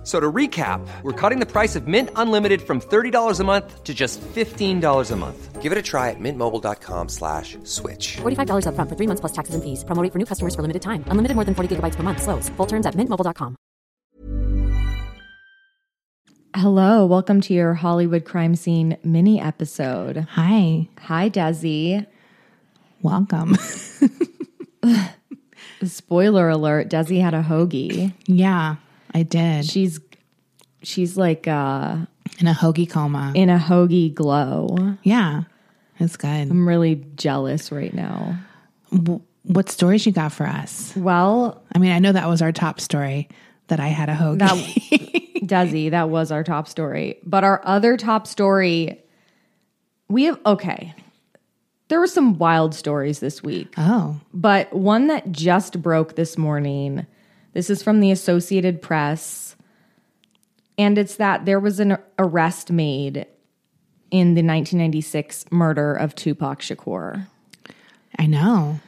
F- So to recap, we're cutting the price of Mint Unlimited from $30 a month to just $15 a month. Give it a try at mintmobile.com slash switch. $45 upfront for three months plus taxes and fees. Promo rate for new customers for limited time. Unlimited more than 40 gigabytes per month. Slows. Full terms at mintmobile.com. Hello, welcome to your Hollywood crime scene mini episode. Hi, Hi, Desi. welcome. Spoiler alert: Desi had a hoagie. yeah, I did. She's she's like uh, in a hoagie coma. in a hoagie glow. yeah, it's good. I'm really jealous right now. What stories you got for us? Well, I mean, I know that was our top story that I had a hoagie. that Desi, that was our top story. But our other top story, we have okay. There were some wild stories this week. oh, But one that just broke this morning, this is from the Associated Press, and it's that there was an arrest made in the 1996 murder of Tupac Shakur. I know.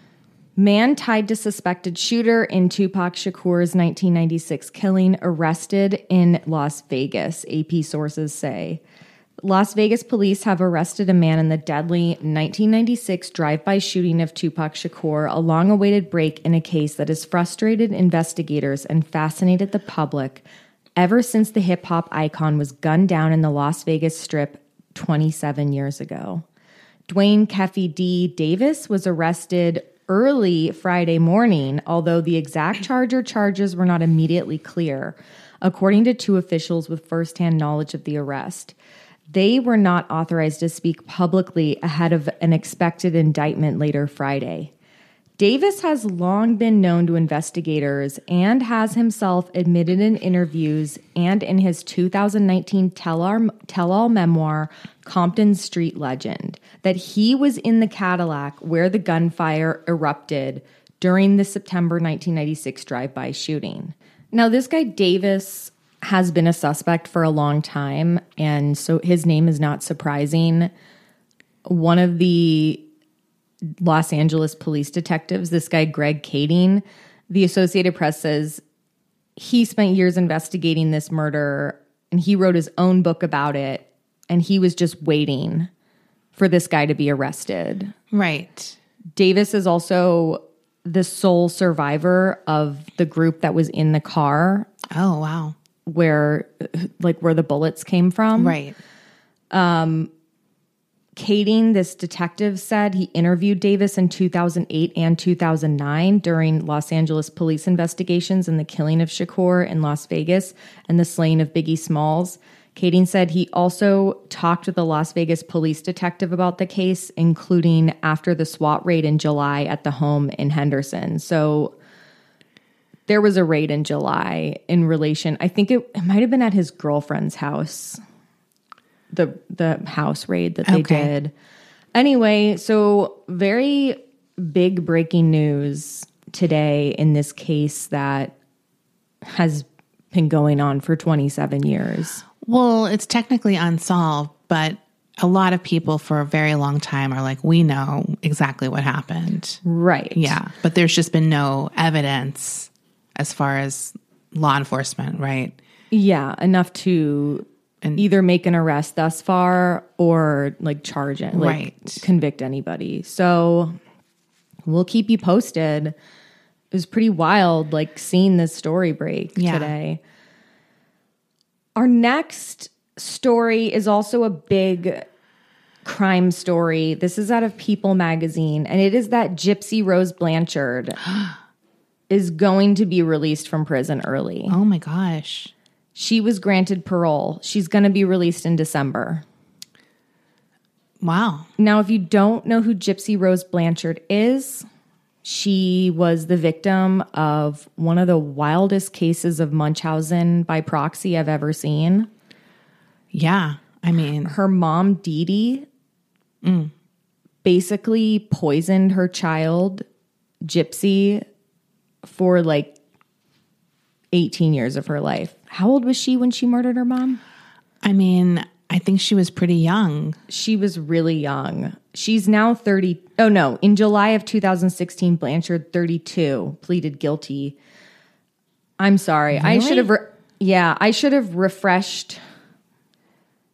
Man tied to suspected shooter in Tupac Shakur's 1996 killing arrested in Las Vegas, AP sources say. Las Vegas police have arrested a man in the deadly 1996 drive by shooting of Tupac Shakur, a long awaited break in a case that has frustrated investigators and fascinated the public ever since the hip hop icon was gunned down in the Las Vegas Strip 27 years ago. Duane Keffe D. Davis was arrested early Friday morning, although the exact charge or charges were not immediately clear, according to two officials with firsthand knowledge of the arrest. They were not authorized to speak publicly ahead of an expected indictment later Friday. Davis has long been known to investigators and has himself admitted in interviews and in his 2019 tell-all, tell-all memoir, Compton Street Legend, that he was in the Cadillac where the gunfire erupted during the September 1996 drive-by shooting. Now, this guy Davis has been a suspect for a long time, and so his name is not surprising. One of the Los Angeles police detectives, this guy Greg Kading, the Associated Press says he spent years investigating this murder and he wrote his own book about it and he was just waiting for this guy to be arrested. Right. Davis is also the sole survivor of the group that was in the car Oh, wow. Where like where the bullets came from. Right. Um Kading, this detective said he interviewed Davis in 2008 and 2009 during Los Angeles police investigations in the killing of Shakur in Las Vegas and the slaying of Biggie Smalls. Kading said he also talked with the Las Vegas police detective about the case, including after the SWAT raid in July at the home in Henderson. So there was a raid in July in relation, I think it, it might have been at his girlfriend's house the the house raid that they Okay. did. Anyway, so very big breaking news today in this case that has been going on for 27 years. Well, it's technically unsolved, but a lot of people for a very long time are like, we know exactly what happened. Right. Yeah. But there's just been no evidence as far as law enforcement, right? Yeah, enough to either make an arrest thus far or like charge it, like Right. convict anybody. So we'll keep you posted. It was pretty wild, like seeing this story break Yeah. today. Our next story is also a big crime story. This is out of People magazine, and it is that Gypsy Rose Blanchard is going to be released from prison early. Oh my gosh. She was granted parole. She's going to be released in December. Wow. Now, if you don't know who Gypsy Rose Blanchard is, she was the victim of one of the wildest cases of Munchausen by proxy I've ever seen. Yeah. I mean, Her mom, Dee Dee, mm. basically poisoned her child, Gypsy, for like 18 years of her life. How old was she when she murdered her mom? I mean, I think she was pretty young. She was really young. She's now 30. Oh, no. In July of 2016, Blanchard, 32, pleaded guilty. I'm sorry. I should have, re- yeah, I should have refreshed.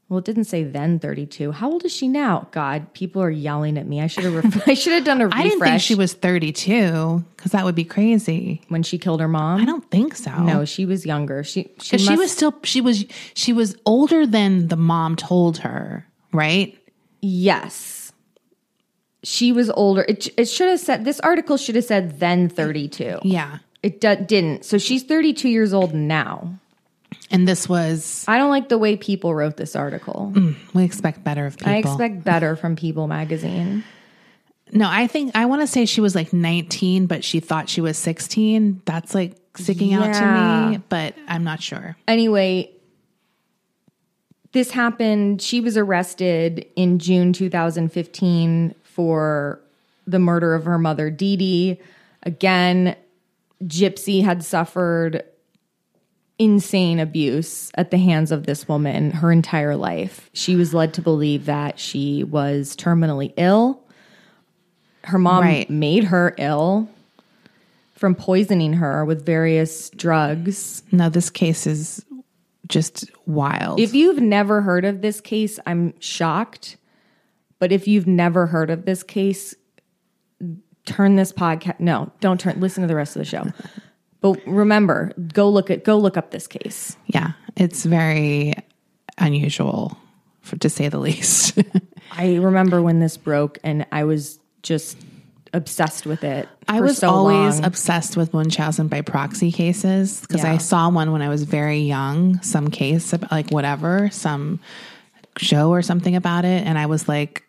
Well, it didn't say then 32. How old is she now? God, people are yelling at me. I should have, ref- I should have done a refresh I didn't think she was 32 because that would be crazy. when she killed her mom. I don't think so. No, she was younger. She, she, because she was still she was she was older than the mom told her, right? Yes. She was older. It, it should have said, this article should have said then 32. Yeah, It d- didn't. So she's 32 years old now. And this was I don't like the way people wrote this article. Mm, we expect better of people. I expect better from People magazine. no. I think I want to say she was like 19, but she thought she was 16. That's like sticking out to me, but I'm not sure. Anyway, this happened. She was arrested in June 2015 for the murder of her mother, Dee Dee. Again, Gypsy had suffered insane abuse at the hands of this woman her entire life. She was led to believe that she was terminally ill. Her mom Right. made her ill from poisoning her with various drugs. Now, this case is just wild. If you've never heard of this case, I'm shocked. But if you've never heard of this case, turn this podcast. No, don't turn. Listen to the rest of the show. but remember, go look at go look up this case. yeah, it's very unusual, for, to say the least. I remember when this broke, and I was just obsessed with it. I was so always long. obsessed with Munchausen by proxy cases because Yeah. I saw one when I was very young, some case, like whatever, some show or something about it. And I was like,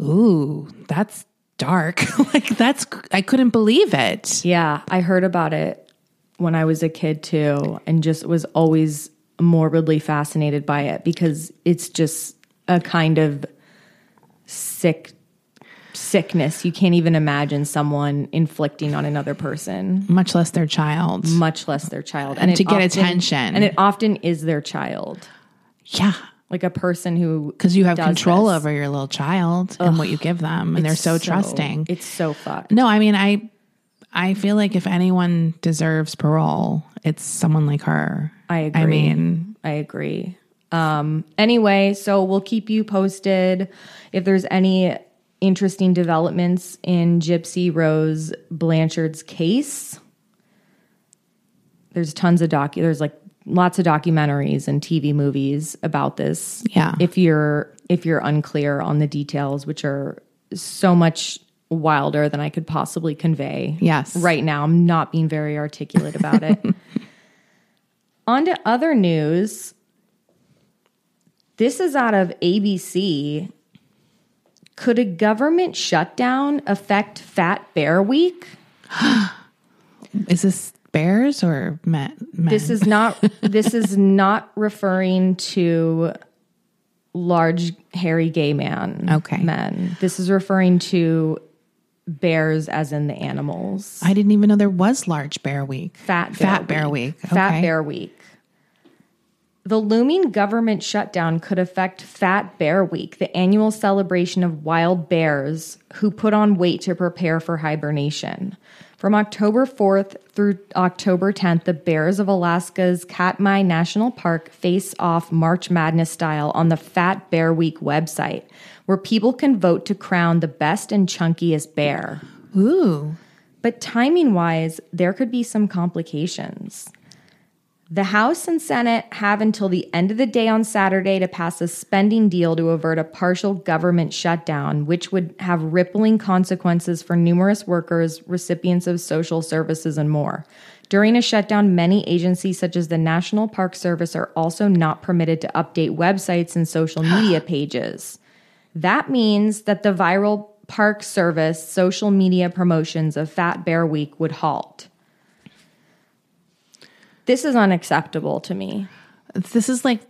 ooh, that's dark. like, that's, I couldn't believe it. Yeah, I heard about it when I was a kid too, and just was always morbidly fascinated by it because it's just a kind of sick sickness you can't even imagine someone inflicting on another person, Much less their child. much less their child, And it to get attention. And it often is their child, Yeah. Like a person who Because you have control this. over your little child and what you give them. And they're It's so trusting. It's so fucked. No, I mean, I I feel like if anyone deserves parole, it's someone like her. I agree. I mean, I agree. Um, anyway, so we'll keep you posted if there's any interesting developments in Gypsy Rose Blanchard's case. There's tons of docu. There's like lots of documentaries and TV movies about this. Yeah. If you're if you're unclear on the details, which are so much wilder than I could possibly convey. Yes. Right now, I'm not being very articulate about it. On to other news. This is out of ABC. Could a government shutdown affect Fat Bear Week? is this bears or men? This is not this is not referring to large hairy gay man Okay. men. This is referring to bears as in the animals. I didn't even know there was large bear week. Fat Bear Fat Bear Week. Fat Okay. Bear Week. The looming government shutdown could affect Fat Bear Week, the annual celebration of wild bears who put on weight to prepare for hibernation. From October 4th through October 10th, the bears of Alaska's Katmai National Park face off March Madness style on the Fat Bear Week website, where people can vote to crown the best and chunkiest bear. Ooh. But timing wise, there could be some complications. The House and Senate have until the end of the day on Saturday to pass a spending deal to avert a partial government shutdown, which would have rippling consequences for numerous workers, recipients of social services, and more. During a shutdown, many agencies, such as the National Park Service, are also not permitted to update websites and social media pages. That means that the viral Park Service social media promotions of Fat Bear Week would halt. This is unacceptable to me. This is like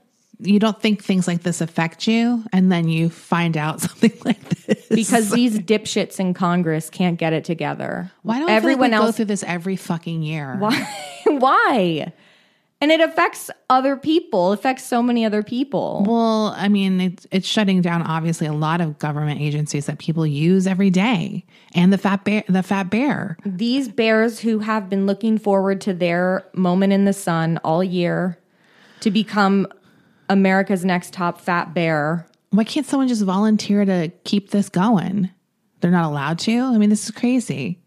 you don't think things like this affect you, and then you find out something like this. Because these dipshits in Congress can't get it together. why don't everyone everyone else go through this every fucking year? why, Why? And it affects other people, affects so many other people. Well, I mean, it's it's shutting down obviously a lot of government agencies that people use every day, and the fat bear, the fat bear. These bears who have been looking forward to their moment in the sun all year to become America's next top fat bear. Why can't someone just volunteer to keep this going? They're not allowed to. I mean, this is crazy.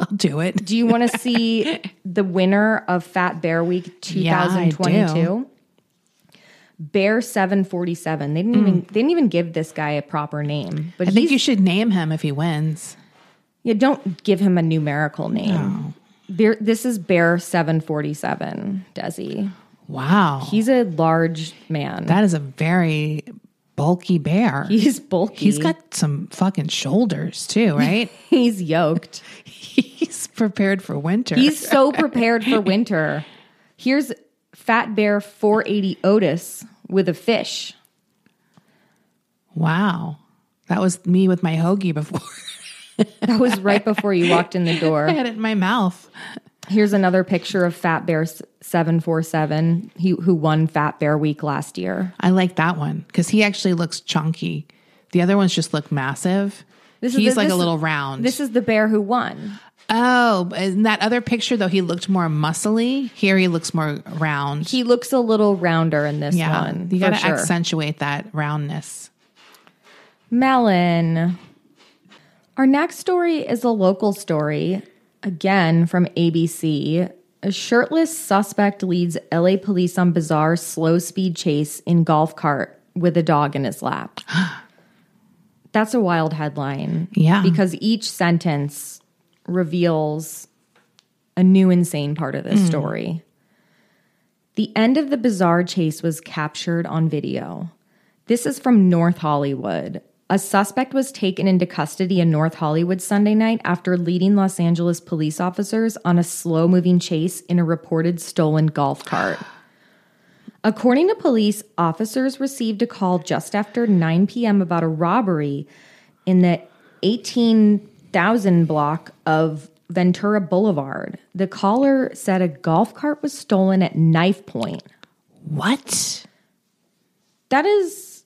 I'll do it. Do you want to see the winner of Fat Bear Week Yeah, I 2022? Bear 747. They didn't even mm. they didn't even give this guy a proper name. But I think you should name him if he wins. Yeah, don't give him a numerical name. Bear, this is Bear 747, Desi. Wow, He's a large man. that is a very bulky bear. He's bulky. He's got some fucking shoulders too, right? he's yoked. Prepared for winter. He's so prepared for winter. Here's Fat Bear 480 Otis with a fish. wow. That was me with my hoagie before. That was right before you walked in the door. I had it in my mouth. Here's another picture of Fat Bear 747, he, who won Fat Bear Week last year. I like that one because he actually looks chunky. The other ones just look massive. This He's the- like this a little round. This is the bear who won. Oh, in that other picture though, he looked more muscly. Here he looks more round. He looks a little rounder in this yeah, one. you got to sure. accentuate that roundness. Melon. Our next story is a local story, again from ABC. A shirtless suspect leads LA police on bizarre slow speed chase in golf cart with a dog in his lap. That's a wild headline. Yeah. Because each sentence reveals a new insane part of this hmm. story. The end of the bizarre chase was captured on video. This is from North Hollywood. A suspect was taken into custody in North Hollywood Sunday night after leading Los Angeles police officers on a slow moving chase in a reported stolen golf cart. According to police, officers received a call just after 9 p.m. about a robbery in the 18,000 block of Ventura Boulevard. The caller said a golf cart was stolen at knife point. What? That is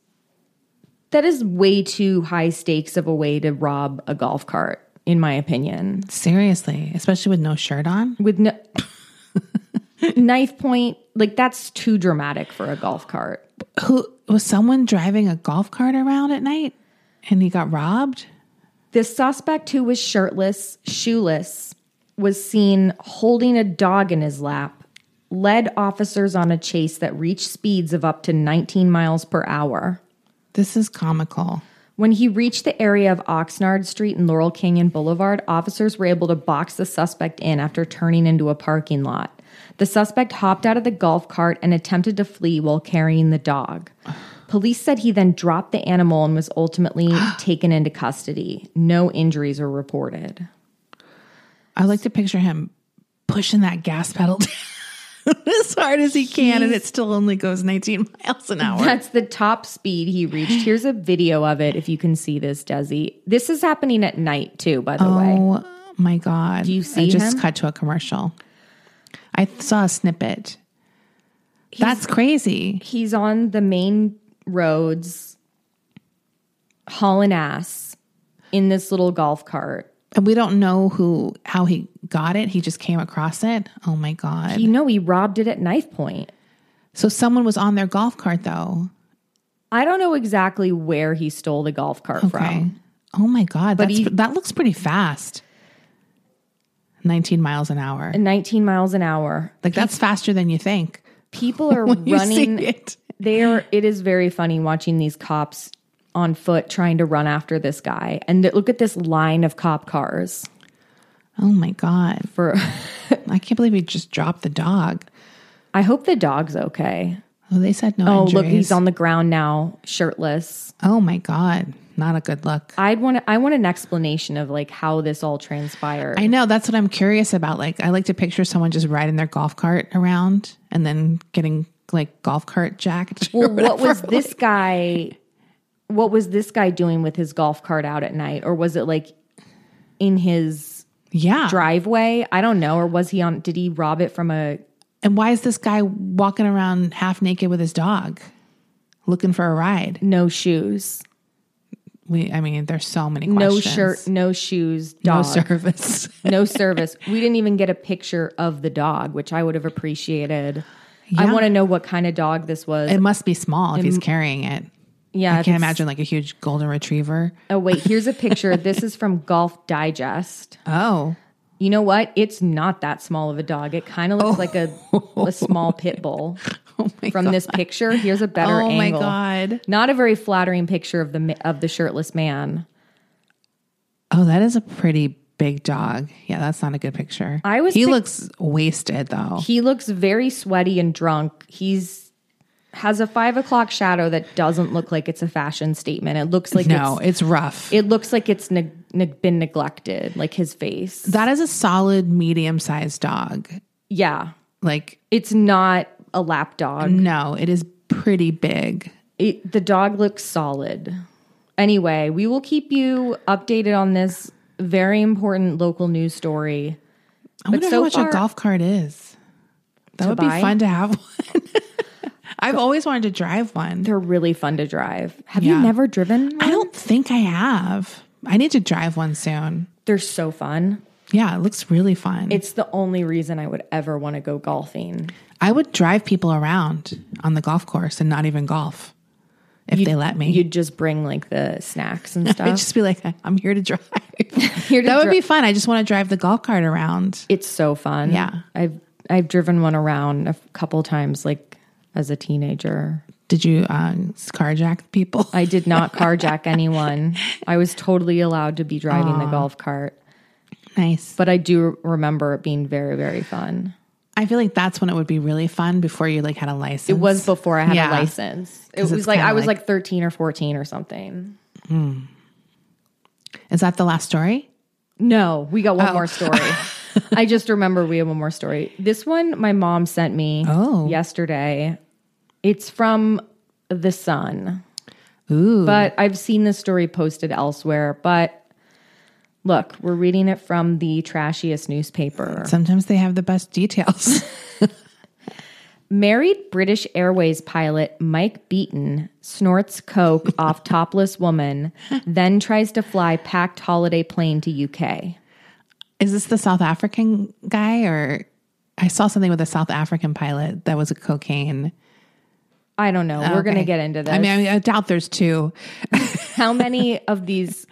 that is way too high stakes of a way to rob a golf cart, in my opinion. Seriously, especially with no shirt on. With no knife point, like that's too dramatic for a golf cart. Who was someone driving a golf cart around at night and he got robbed? The suspect who was shirtless, shoeless, was seen holding a dog in his lap, led officers on a chase that reached speeds of up to 19 miles per hour. This is comical. When he reached the area of Oxnard Street and Laurel Canyon Boulevard, officers were able to box the suspect in after turning into a parking lot. The suspect hopped out of the golf cart and attempted to flee while carrying the dog. Police said he then dropped the animal and was ultimately taken into custody. No injuries were reported. I like to picture him pushing that gas pedal down as hard as he can, and it still only goes 19 miles an hour. That's the top speed he reached. Here's a video of it if you can see this, Desi. This is happening at night too, by the way. Oh my god! Do you see I just him? cut to a commercial. I saw a snippet. That's crazy. he's on the main roads hauling ass in this little golf cart. And we don't know who how he got it. He just came across it. Oh my god! You know, he robbed it at knife point. so someone was on their golf cart though. I don't know exactly where he stole the golf cart Okay. from. Oh my god! But That's, he- that looks pretty fast. 19 miles an hour. 19 miles an hour. Like that's faster than you think. People are running. it. They are. It is very funny watching these cops on foot trying to run after this guy. And look at this line of cop cars Oh my god! for. I can't believe he just dropped the dog. I hope the dog's okay. Oh, they said no Oh, injuries. look, he's on the ground now, shirtless. Oh my god! Not a good look. I'd want. I want an explanation of like how this all transpired. I know that's what I'm curious about. Like, I like to picture someone just riding their golf cart around and then getting like golf cart jacked. or well, what was whatever. this guy? What was this guy doing with his golf cart out at night, or was it like in his Yeah. driveway. I don't know. Or was he on, did he rob it from a, And why is this guy walking around half naked with his dog, looking for a ride? no shoes? We, I mean, there's so many No shirt, no shoes, no service. no service. We didn't even get a picture of the dog, which I would have appreciated. I want to know what kind of dog this was. it must be small if he's carrying it. yeah, I can't imagine like a huge golden retriever. Oh wait, here's a picture. this is from Golf Digest. Oh, You know what? It's not that small of a dog. It kind of looks like a a oh. small pit bull. oh my From this picture, here's a better Oh my. God. Not a very flattering picture of the of the shirtless man. Oh, that is a pretty big dog. Yeah, that's not a good picture. I was He pic- looks wasted though. He looks very sweaty and drunk. He's has a five o'clock shadow that doesn't look like it's a fashion statement. It looks like no, it's, it's rough. it looks like it's neg- neg- been neglected, like his face. that is a solid medium sized dog. yeah, Like, it's not a lap dog. no, it is pretty big. It, the dog looks solid. Anyway, we will keep you updated on this very important local news story. I wonder so how much far- a golf cart is. That would buy? be fun to have one. I've always wanted to drive one. They're really fun to drive. Have Yeah. you never driven? One? I don't think I have. I need to drive one soon. They're so fun. Yeah, it looks really fun. It's the only reason I would ever want to go golfing. I would drive people around on the golf course and not even golf if they let me. You'd just bring like the snacks and stuff. I'd just be like, I'm here to drive. Here to that would be fun. I just want to drive the golf cart around. It's so fun. Yeah. I've I've driven one around a couple times, like as a teenager. Did you um, carjack people? I did not carjack anyone. I was totally allowed to be driving the golf cart, nice. but I do remember it being very very fun. I feel like that's when it would be really fun before you like had a license. It was before I had Yeah. a license. It was like I was like- like 13 or 14 or something. Hmm. Is that the last story? No, we got one oh. more story. I just remember we have one more story. This one my mom sent me Oh. yesterday. It's from The Sun. Ooh. But I've seen this story posted elsewhere. But look, we're reading it from the trashiest newspaper. Sometimes they have the best details. Married British Airways pilot Mike Beaton snorts coke off topless woman, then tries to fly packed holiday plane to UK. Is this the South African guy or I saw something with a South African pilot that was a cocaine. I don't know. We're going to get into this. I mean, I, mean, I doubt there's two. How many of these?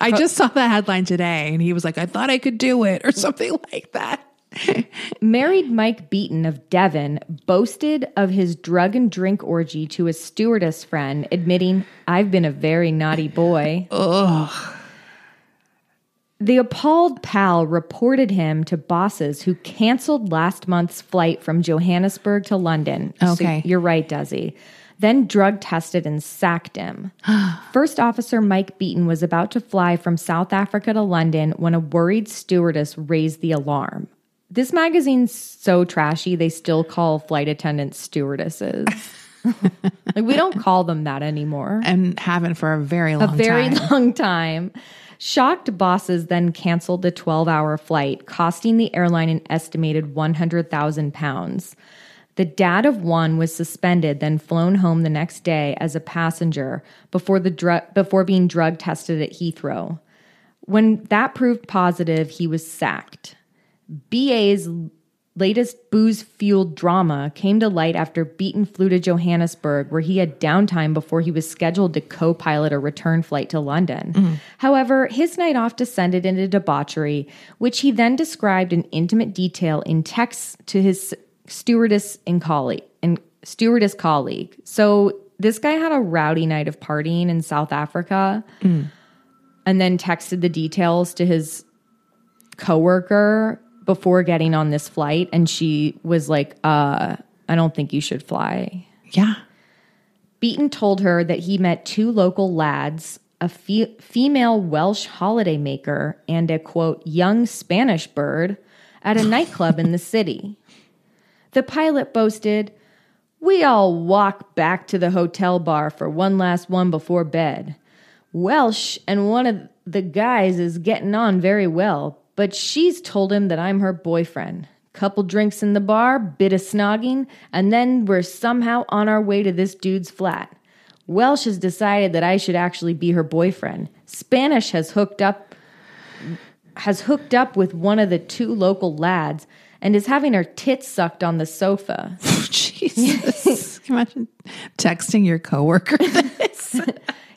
I just saw that headline today and he was like, I thought I could do it or something like that. Married Mike Beaton of Devon boasted of his drug and drink orgy to a stewardess friend, admitting, I've been a very naughty boy. Ugh. The appalled pal reported him to bosses who canceled last month's flight from Johannesburg to London. So Okay. you're right, Desi. Then drug tested and sacked him. First Officer Mike Beaton was about to fly from South Africa to London when a worried stewardess raised the alarm. This magazine's so trashy, they still call flight attendants stewardesses. like, we don't call them that anymore And haven't for a very long a very time. long time. Shocked bosses then canceled the 12 hour flight, costing the airline an estimated 100,000 pounds. The dad of one was suspended, then flown home the next day as a passenger before, the dru- before being drug tested at Heathrow. When that proved positive, he was sacked. BA's latest booze fueled drama came to light after Beaton flew to Johannesburg, where he had downtime before he was scheduled to co pilot a return flight to London. However, his night off descended into debauchery, which he then described in intimate detail in texts to his stewardess and colleague and stewardess colleague. So this guy had a rowdy night of partying in South Africa and then texted the details to his coworker before getting on this flight and she was like uh I don't think you should fly. Yeah. Beaton told her that he met two local lads, a fe- female Welsh holidaymaker and a quote young Spanish bird at a nightclub in the city. The pilot boasted, "We all walk back to the hotel bar for one last one before bed. Welsh and one of the guys is getting on very well, But she's told him that I'm her boyfriend. Couple drinks in the bar, bit of snogging, and then we're somehow on our way to this dude's flat. Welsh has decided that I should actually be her boyfriend. Spanish has hooked up has hooked up with one of the two local lads and is having her tits sucked on the sofa. Jesus. Imagine texting your coworker this?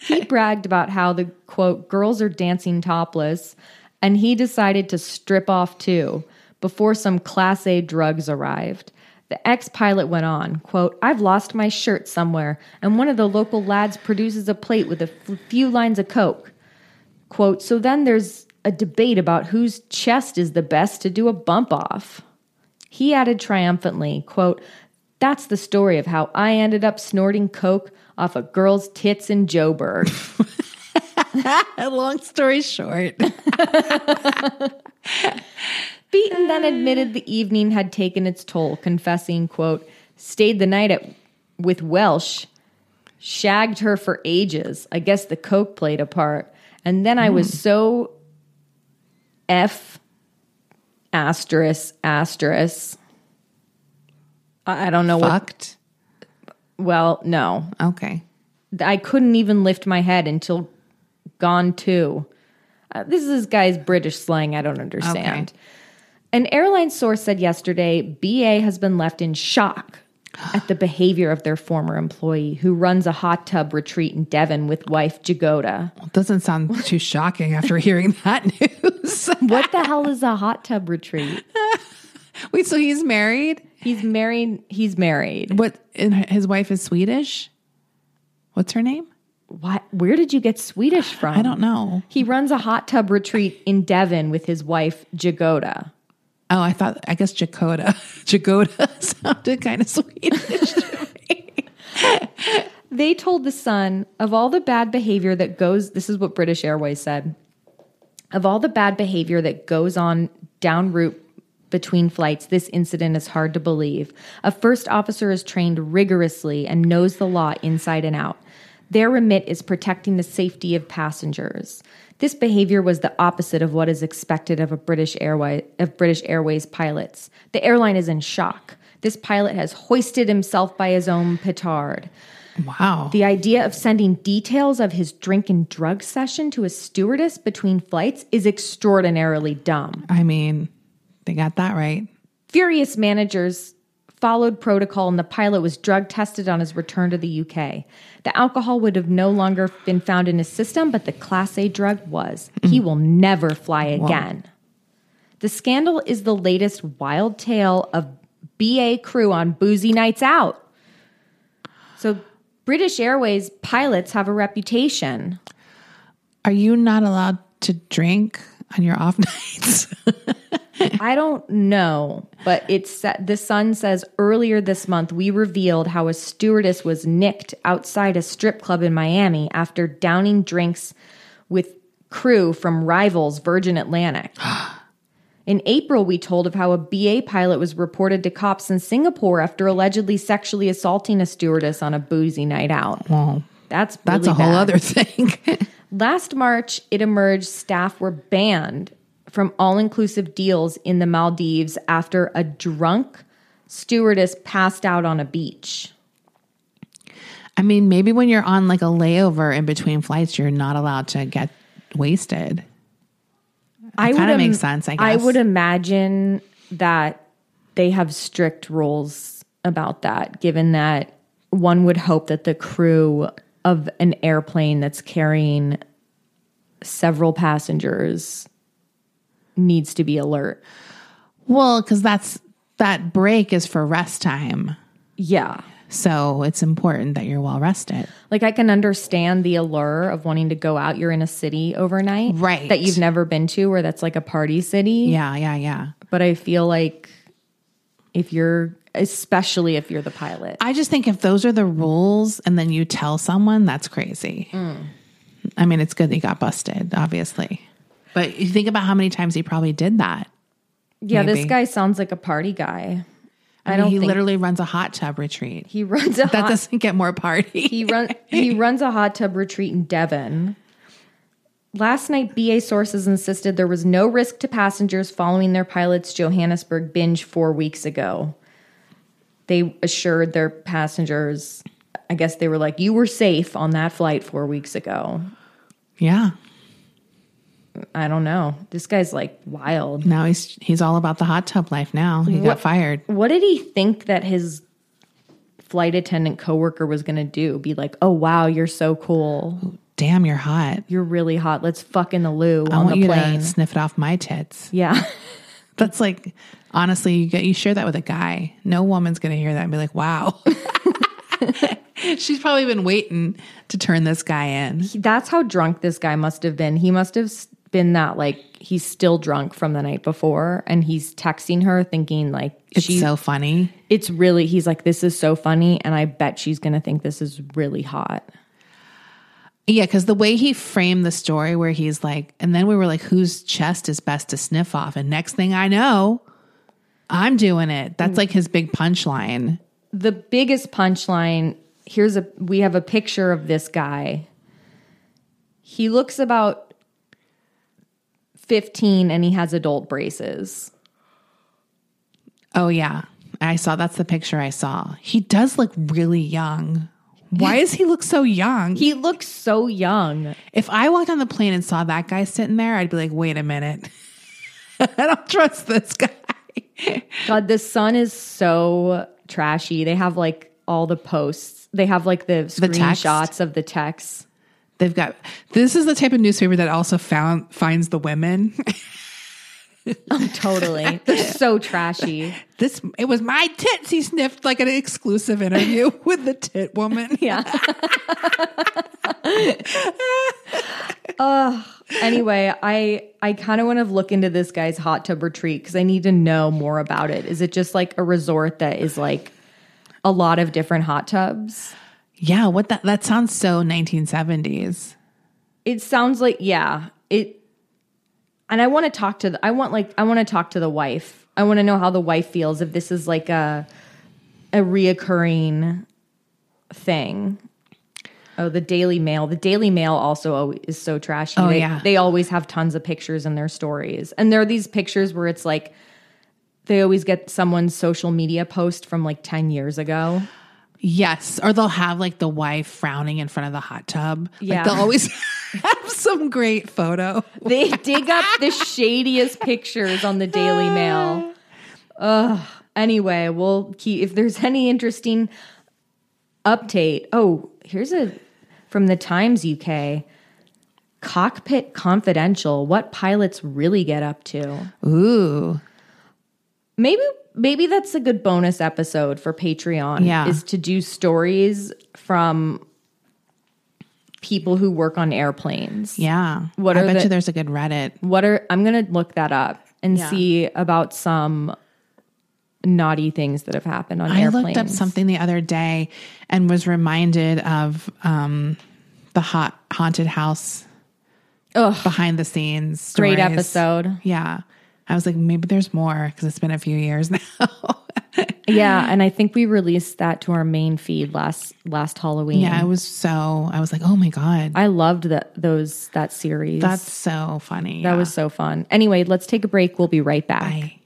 he bragged about how the quote girls are dancing topless and he decided to strip off too before some class A drugs arrived. The ex-pilot went on, quote, I've lost my shirt somewhere and one of the local lads produces a plate with a f- few lines of coke. Quote, so then there's a debate about whose chest is the best to do a bump off. He added triumphantly, quote, That's the story of how I ended up snorting coke off a girl's tits in Joburg. Long story short. Beaton then admitted the evening had taken its toll, confessing, quote, stayed the night at with Welsh, shagged her for ages. I guess the coke played a part. And then I was hmm. so F asterisk asterisk. I I don't know what Fucked. well, no. Okay. I couldn't even lift my head until gone too. Uh, this is this guy's British slang. I don't understand. Okay. An airline source said yesterday BA has been left in shock at the behavior of their former employee who runs a hot tub retreat in Devon with wife Jagoda. Doesn't sound too shocking after hearing that news. What the hell is a hot tub retreat? Wait, so he's married? He's married. He's married. What? And his wife is Swedish? What's her name? What? Where did you get Swedish from? I don't know. He runs a hot tub retreat in Devon with his wife Jagoda. Oh, I thought, I guess Jakoda. Jagoda sounded kind of Swedish. They told the Sun of all the bad behavior that goes, this is what British Airways said, of all the bad behavior that goes on down route between flights, this incident is hard to believe. A first officer is trained rigorously and knows the law inside and out. Their remit is protecting the safety of passengers. This behavior was the opposite of what is expected of a British Airway of British Airways pilots. The airline is in shock. This pilot has hoisted himself by his own petard. Wow. The idea of sending details of his drink and drug session to a stewardess between flights is extraordinarily dumb. I mean, they got that right. Furious managers followed protocol and the pilot was drug tested on his return to the UK. The alcohol would have no longer been found in his system, but the Class A drug was. He will never fly again. The scandal is the latest wild tale of BA crew on boozy nights out. So, British Airways pilots have a reputation. Are you not allowed to drink on your off nights? I don't know, but it's the Sun says earlier this month we revealed how a stewardess was nicked outside a strip club in Miami after downing drinks with crew from rivals Virgin Atlantic. In April, we told of how a BA pilot was reported to cops in Singapore after allegedly sexually assaulting a stewardess on a boozy night out. well, That's that's really a whole other thing. Last March, it emerged staff were banned from all inclusive deals in the Maldives after a drunk stewardess passed out on a beach. I mean, maybe when you're on like a layover in between flights, you're not allowed to get wasted. I kinda would makes sense, I guess I would imagine that they have strict rules about that, given that one would hope that the crew of an airplane that's carrying several passengers needs to be alert. Well, because that's that break is for rest time. Yeah. So it's important that you're well rested. Like I can understand the allure of wanting to go out. You're in a city overnight, Right. That you've never been to, where that's like a party city. Yeah, yeah, yeah. But I feel like if you're, especially if you're the pilot, I just think if those are the rules and then you tell someone, that's crazy. Mm. I mean, it's good that you got busted, obviously. But you think about how many times he probably did that. yeah, this guy sounds like a party guy. I, I mean, don't he literally runs a hot tub retreat. he runs a that hot, doesn't get more party. he run he runs a hot tub retreat in Devon. Last night, BA sources insisted there was no risk to passengers following their pilot's Johannesburg binge four weeks ago. They assured their passengers, I guess they were like, you were safe on that flight four weeks ago. Yeah. I don't know. This guy's like wild. Now he's he's all about the hot tub life now. He got fired. What did he think that his flight attendant coworker was going to do? Be like, oh, wow, you're so cool. Damn, you're hot. You're really hot. Let's fuck in the loo I on want the you plane. to sniff it off my tits. yeah. That's like honestly, you get you share that with a guy. No woman's gonna hear that and be like, wow. She's probably been waiting to turn this guy in. That's how drunk this guy must have been. He must have been that like he's still drunk from the night before and he's texting her thinking like It's she so funny. it's really he's like this is so funny and I bet she's going to think this is really hot. Yeah, because the way he framed the story, where he's like, and then we were like, whose chest is best to sniff off? And next thing I know, I'm doing it. That's like his big punchline. The biggest punchline, here's a we have a picture of this guy. He looks about 15 and he has adult braces. Oh, yeah. I saw that's the picture I saw. He does look really young. Why does he look so young? He looks so young. If I walked on the plane and saw that guy sitting there, I'd be like, wait a minute. I don't trust this guy. God, the sun is so trashy. They have like all the posts. They have like the The text? screenshots of the texts. They've got this is the type of newspaper that also found finds the women. oh, Totally. They're so trashy. this it was my tits he sniffed like an exclusive interview with the tit woman. Yeah. uh, anyway, I I kind of want to look into this guy's hot tub retreat because I need to know more about it. Is it just like a resort that is like a lot of different hot tubs? Yeah, what that that sounds so 1970s. It sounds like yeah. It and I want to talk to the I want like I want to talk to the wife. I want to know how the wife feels if this is like a a reoccurring thing. Oh, the Daily Mail. The Daily Mail also is so trashy. Oh, they, yeah. They always have tons of pictures in their stories. And there are these pictures where it's like they always get someone's social media post from like 10 years ago. Yes, or they'll have like the wife frowning in front of the hot tub. Yeah. like they'll always have some great photo. They dig up the shadiest pictures on the Daily Mail. Ugh. Anyway, we'll keep if there's any interesting update. Oh, here's a from the Times UK. Cockpit Confidential. What pilots really get up to? Ooh, Maybe maybe that's a good bonus episode for Patreon. Yeah. Is to do stories from people who work on airplanes. yeah. What I are bet the- you there's a good Reddit. What are I'm gonna look that up and Yeah. see about some naughty things that have happened on I airplanes. looked up something the other day and was reminded of um, the hot haunted house Ugh, behind the scenes. great episode. Yeah. I was like, maybe there's more because it's been a few years now. Yeah, and I think we released that to our main feed last last Halloween. yeah, I was so, I was like, oh my God. I loved that those that series. That's so funny. that Yeah. was so fun. Anyway, let's take a break. We'll be right back. Bye.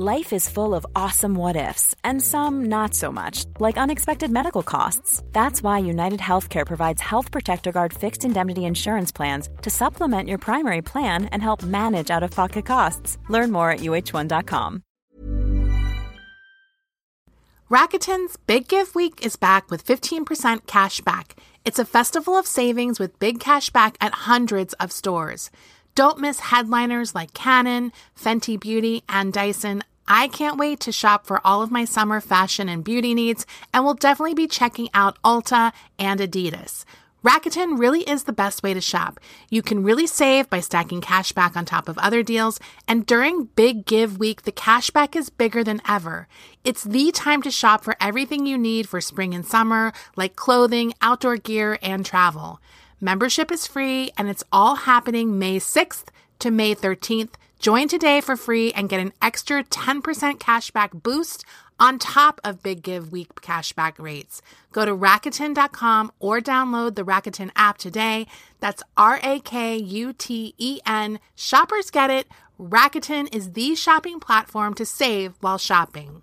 Life is full of awesome what ifs, and some not so much, like unexpected medical costs. That's why United Healthcare provides Health Protector Guard fixed indemnity insurance plans to supplement your primary plan and help manage out of pocket costs. Learn more at uh1.com. Rakuten's Big Give Week is back with 15% cash back. It's a festival of savings with big cash back at hundreds of stores. Don't miss headliners like Canon, Fenty Beauty, and Dyson. I can't wait to shop for all of my summer fashion and beauty needs, and will definitely be checking out Ulta and Adidas. Rakuten really is the best way to shop. You can really save by stacking cash back on top of other deals, and during Big Give Week, the cashback is bigger than ever. It's the time to shop for everything you need for spring and summer, like clothing, outdoor gear, and travel. Membership is free, and it's all happening May 6th to May 13th, Join today for free and get an extra 10% cashback boost on top of Big Give Week cashback rates. Go to Rakuten.com or download the Rakuten app today. That's R A K U T E N. Shoppers get it. Rakuten is the shopping platform to save while shopping.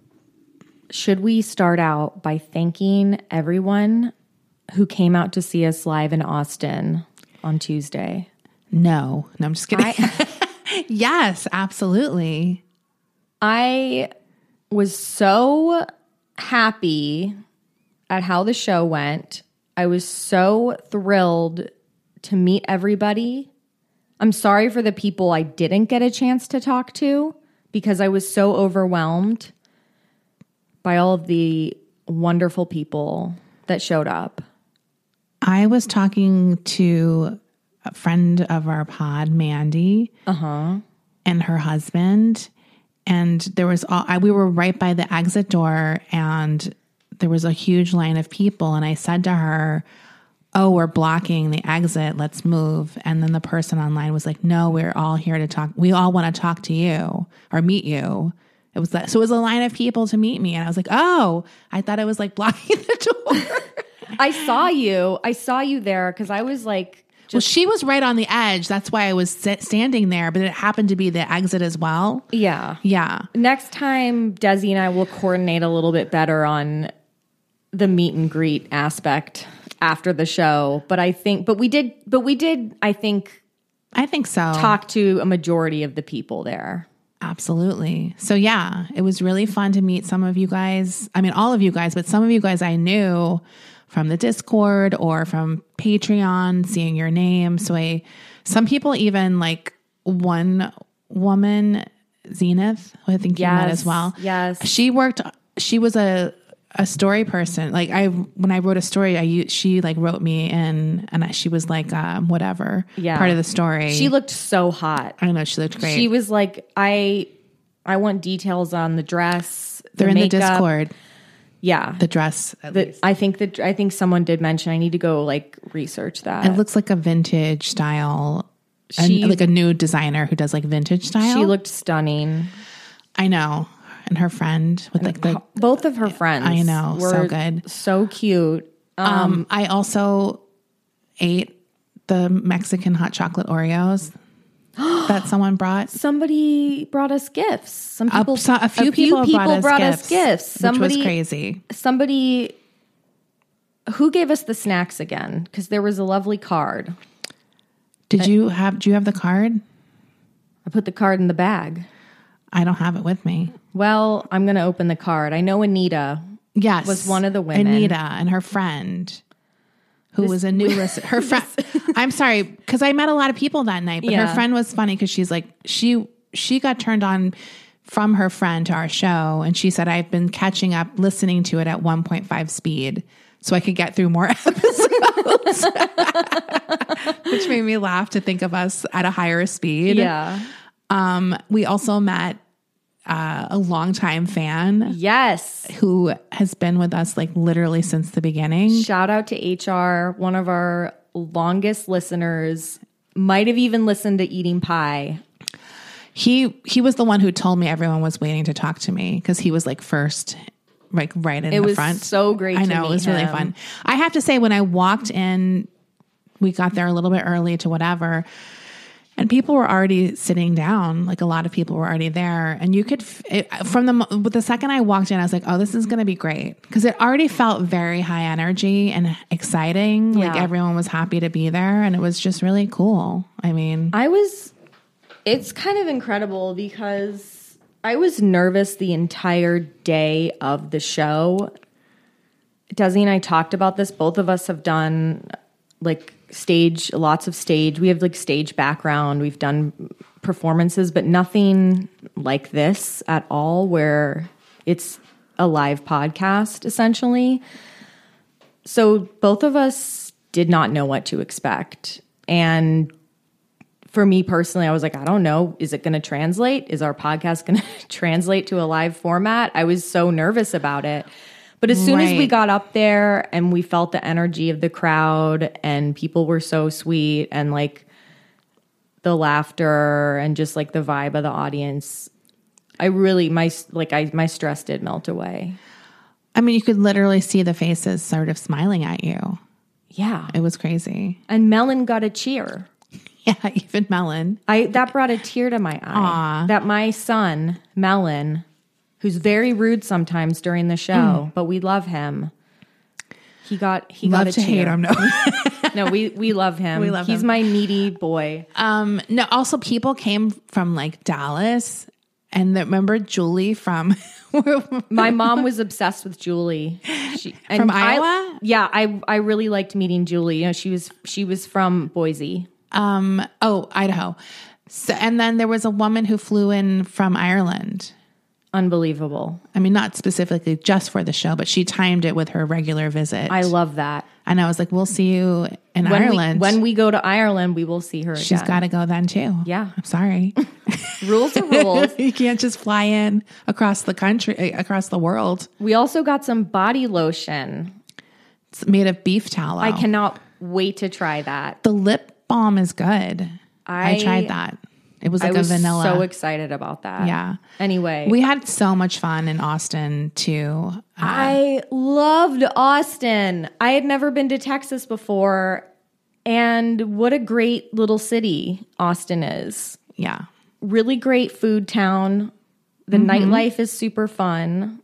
should we start out by thanking everyone who came out to see us live in Austin on Tuesday? No, no, I'm just kidding. I, yes, absolutely. I was so happy at how the show went. I was so thrilled to meet everybody. I'm sorry for the people I didn't get a chance to talk to because I was so overwhelmed by all of the wonderful people that showed up. I was talking to a friend of our pod, Mandy, uh-huh. and her husband, and there was all, I, we were right by the exit door, and there was a huge line of people, and I said to her, "Oh, we're blocking the exit. Let's move." And then the person online was like, "No, we're all here to talk. We all want to talk to you or meet you." It was that. So it was a line of people to meet me. And I was like, oh, I thought I was like blocking the door. I saw you. I saw you there because I was like, well, she was right on the edge. That's why I was standing there, but it happened to be the exit as well. yeah. Yeah. Next time, Desi and I will coordinate a little bit better on the meet and greet aspect after the show. But I think, but we did, but we did, I think, I think so. talk to a majority of the people there. Absolutely. So, yeah, it was really fun to meet some of you guys. I mean, all of you guys, but some of you guys I knew from the Discord or from Patreon, seeing your name. So, I, some people even like one woman, Zenith, who I think you met as well. yes. She worked, she was a, a story person. Like I, when I wrote a story, I she like wrote me in, and I, she was like um, whatever, Yeah. part of the story. She looked so hot. I know she looked great. She was like, I, I want details on the dress. They're in the. Discord. Yeah. The dress, at The- least. I think that I think someone did mention I need to go like research that. It looks like a vintage style, She- like a new designer who does like vintage style. she looked stunning. I know, and her friend with like the. Both of her friends, I know, so good. so cute. Um, I also ate the Mexican hot chocolate Oreos that someone brought. Somebody brought us gifts. Some A, people, so- a few people, brought, us, gifts, Somebody, which was crazy. Somebody who gave us the snacks again because there was a lovely card. Did you have? Do you have the card? I put the card in the bag. I don't have it with me. Well, I'm going to open the card. I know Anita. Yes, Was one of the women. Anita and her friend, who was a new listener. Her friend. I'm sorry because I met a lot of people that night, but Yeah. her friend was funny because she's like she she got turned on from her friend to our show, and she said I've been catching up listening to it at 1.5 speed. So I could get through more episodes, which made me laugh to think of us at a higher speed. Yeah. Um, we also met uh, a longtime fan Yes. who has been with us like literally since the beginning. Shout out to HR, one of our longest listeners. Might have even listened to Eating Pie. He he was the one who told me everyone was waiting to talk to me because he was like first, like right in It the was front. so great I know it was really fun. I have to say, when I walked in, we got there a little bit early to whatever. And people were already sitting down. Like a lot of people were already there, and you could it, from the the second I walked in, I was like, "Oh, this is going to be great," because it already felt very high energy and exciting. Like everyone was happy to be there, and it was just really cool. I mean, I was, it's kind of incredible because I was nervous the entire day of the show. Desi and I talked about this. Both of us have done like stage, lots of stage. We have like stage background. We've done performances, but nothing like this at all, where it's a live podcast essentially. So both of us did not know what to expect. And for me personally, I was like, I don't know. Is it going to translate? Is our podcast going to translate to a live format? I was so nervous about it. But as soon as we got up there and we felt the energy of the crowd and people were so sweet and like the laughter and just like the vibe of the audience, I really my like I my stress did melt away. I mean, you could literally see the faces sort of smiling at you. Yeah. It was crazy. And Melon got a cheer. Yeah, even Melon. I that brought a tear to my eye. Aw. That my son, Melon, who's very rude sometimes during the show, but we love him. He got he got a to cheer. hate him. No. No, we we love him. We love him. He's him. my needy boy. um, no, also people came from like Dallas and that remember Julie from My mom was obsessed with Julie. She, and From I- Iowa? yeah, I I really liked meeting Julie. You know, she was she was from Boise. um oh, Idaho. So and then there was a woman who flew in from Ireland. Unbelievable. I mean, not specifically just for the show, but she timed it with her regular visit. I love that. and I was like, "We'll see you in When Ireland." we when we go to Ireland, we will see her She's got to go then too. Yeah. I'm sorry. rules are rules. you can't just fly in across the country, eh, across the world. We also got some body lotion. It's made of beef tallow. I cannot wait to try that. The lip balm is good. I, I- tried that. It was I like was a vanilla. so excited about that. Yeah. Anyway, we had so much fun in Austin too. I loved Austin. I had never been to Texas before, and what a great little city Austin is. Yeah. Really great food town. The Mm-hmm. nightlife is super fun.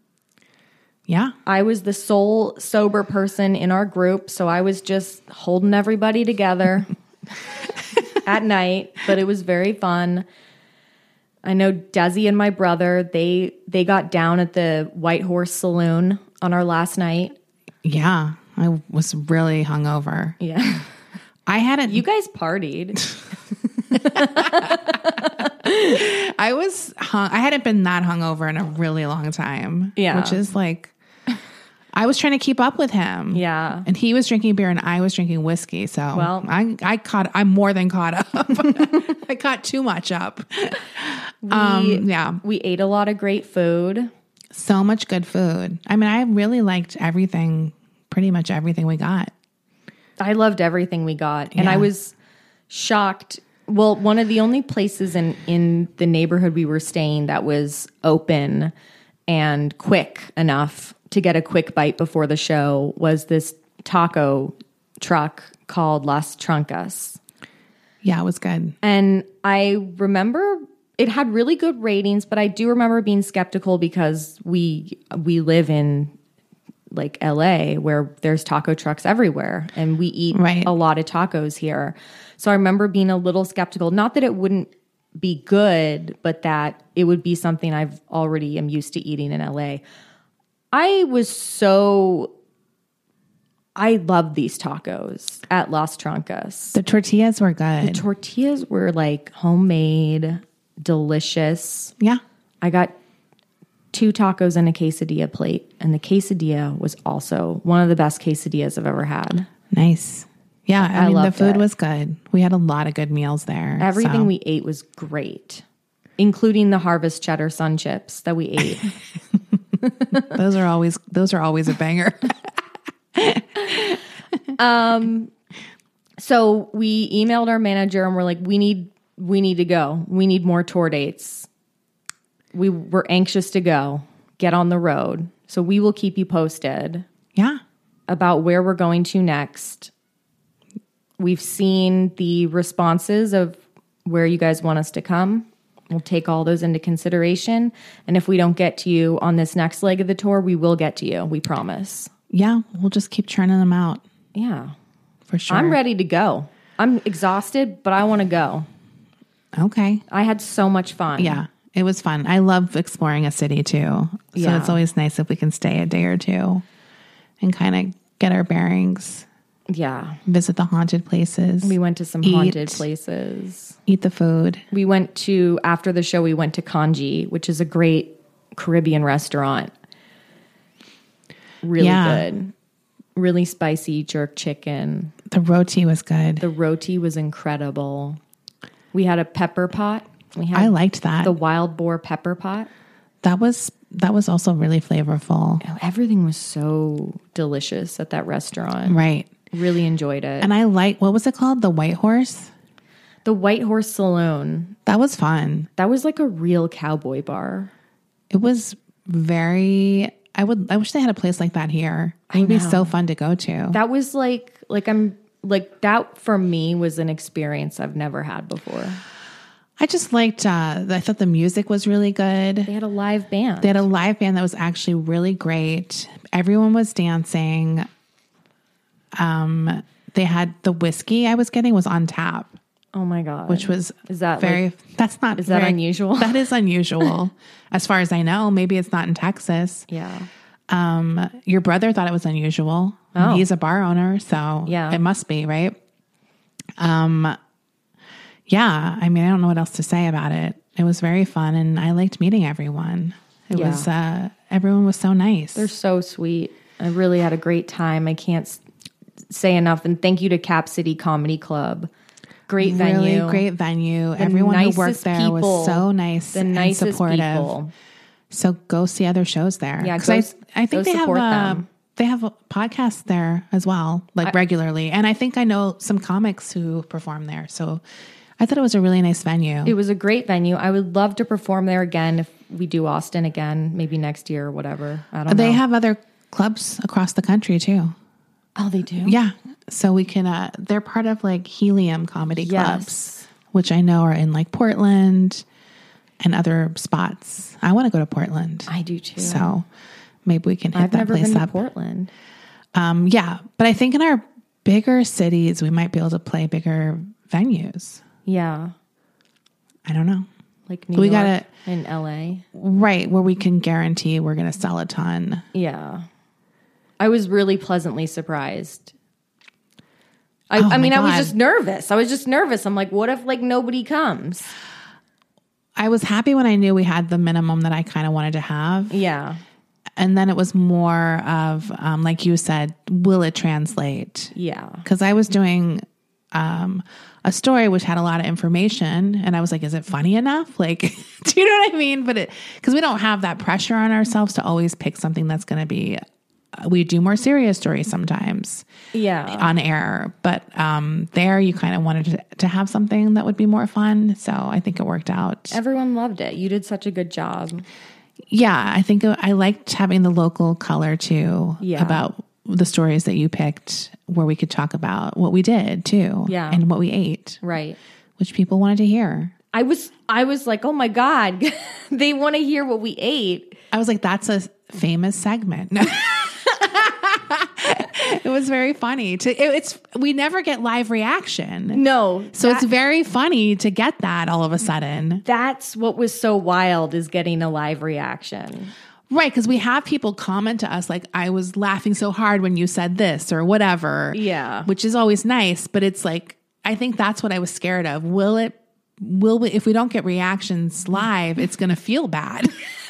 Yeah. I was the sole sober person in our group, so I was just holding everybody together at night, but it was very fun. I know Desi and my brother, they they got down at the White Horse Saloon on our last night. Yeah. I was really hungover. Yeah. I hadn't You guys partied. I was hung I hadn't been that hungover in a really long time. Yeah. Which is like I was trying to keep up with him. Yeah. And he was drinking beer and I was drinking whiskey. So Well- I I caught I'm more than caught up. I caught too much up. um yeah. We ate a lot of great food. So much good food. I mean, I really liked everything, pretty much everything we got. I loved everything we got. And I was shocked. Well, one of the only places in, in the neighborhood we were staying that was open and quick enough to get a quick bite before the show was this taco truck called Las Trancas. Yeah, it was good. And I remember it had really good ratings, but I do remember being skeptical because we we live in like LA where there's taco trucks everywhere and we eat Right. a lot of tacos here. So I remember being a little skeptical, not that it wouldn't be good, but that it would be something I've already am used to eating in LA. I was so I love these tacos at Las Trancas The tortillas were good. The tortillas were like homemade, delicious. yeah. I got two tacos and a quesadilla plate, and the quesadilla was also one of the best quesadillas I've ever had. Nice. Yeah, I, I mean the food it. was good. We had a lot of good meals there. Everything so. we ate was great. including the harvest cheddar sun chips that we ate. Those are always those are always a banger. Um so we emailed our manager and we're like, we need we need to go. We need more tour dates. We were anxious to go. Get on the road. So we will keep you posted yeah. about where we're going to next. We've seen the responses of where you guys want us to come. We'll take all those into consideration. And if we don't get to you on this next leg of the tour, we will get to you. We promise. Yeah. We'll just keep churning them out Yeah. for sure. I'm ready to go. I'm exhausted, but I want to go. Okay. I had so much fun. Yeah. It was fun. I love exploring a city too. So Yeah. it's always nice if we can stay a day or two and kind of get our bearings, Yeah. visit the haunted places. We went to some Eat. haunted places. eat the food. We went to, after the show, we went to Canje, which is a great Caribbean restaurant. Really Yeah. good. Really spicy jerk chicken. The roti was good. The roti was incredible. We had a pepper pot. We had I liked that. the wild boar pepper pot. that was that was also really flavorful. Oh, Everything was so delicious at that restaurant. Right. Really enjoyed it. And I like what was it called? The White Horse? the White Horse Saloon. That was fun. That was like a real cowboy bar. It was very I would I wish they had a place like that here. It would be so fun to go to. That was like like I'm like that for me was an experience I've never had before. I just liked uh I thought the music was really good. They had a live band. They had a live band that was actually really great. Everyone was dancing. Um, they had the whiskey I was getting was on tap, oh my god. which was Is that, very. like- that's not is that unusual? That is unusual, as far as I know. Maybe it's not in Texas. yeah. Um, your brother thought it was unusual. Oh. He's a bar owner, so Yeah. it must be right. Um, yeah. I mean, I don't know what else to say about it. It was very fun, and I liked meeting everyone. It Yeah. was uh, everyone was so nice. They're so sweet. I really had a great time. I can't say enough and thank you to Cap City Comedy Club. Great really venue. great venue. The Everyone who worked there people. was so nice The and nicest supportive. people. So go see other shows there. Yeah, 'Cause go I think they have uh, they have a podcast there as well, like regularly. And I think I know some comics who perform there. So I thought it was a really nice venue. It was a great venue. I would love to perform there again if we do Austin again, maybe next year or whatever. I don't they know. have other clubs across the country too. Oh, they do? Yeah. So we can uh they're part of like Helium Comedy Clubs, which I know are in like Portland and other spots. I want to go to Portland. I do too. So maybe we can hit I've that never place been to up. Portland. Um, yeah, but I think in our bigger cities we might be able to play bigger venues. Yeah. I don't know. Like New We York gotta- and LA. Right, where we can guarantee we're going to sell a ton. Yeah. I was really pleasantly surprised. I, Oh I mean, my I was just nervous. I was just nervous. I'm like, what if like nobody comes? I was happy when I knew we had the minimum that I kind of wanted to have. Yeah. And then it was more of, um, like you said, will it translate? Yeah. Because I was doing um, a story which had a lot of information, and I was like, is it funny enough? Like, do you know what I mean? But it, because we don't have that pressure on ourselves to always pick something that's going to be, we do more serious stories sometimes Yeah. on air. But um, there, you kind of wanted to, to have something that would be more fun. So I think it worked out. Everyone loved it. You did such a good job. Yeah, I think I liked having the local color too Yeah. about the stories that you picked where we could talk about what we did too Yeah. and what we ate, Right. which people wanted to hear. I was I was like, "Oh my god, they want to hear what we ate." I was like that's a famous segment. it was very funny. To it, it's we never get live reaction. No. So it's very funny to get that all of a sudden. that's what was so wild is getting a live reaction. Right, because we have people comment to us like, I was laughing so hard when you said this or whatever. Yeah. Which is always nice, but it's like, I think that's what I was scared of. Will it, will we, if we don't get reactions live, it's going to feel bad.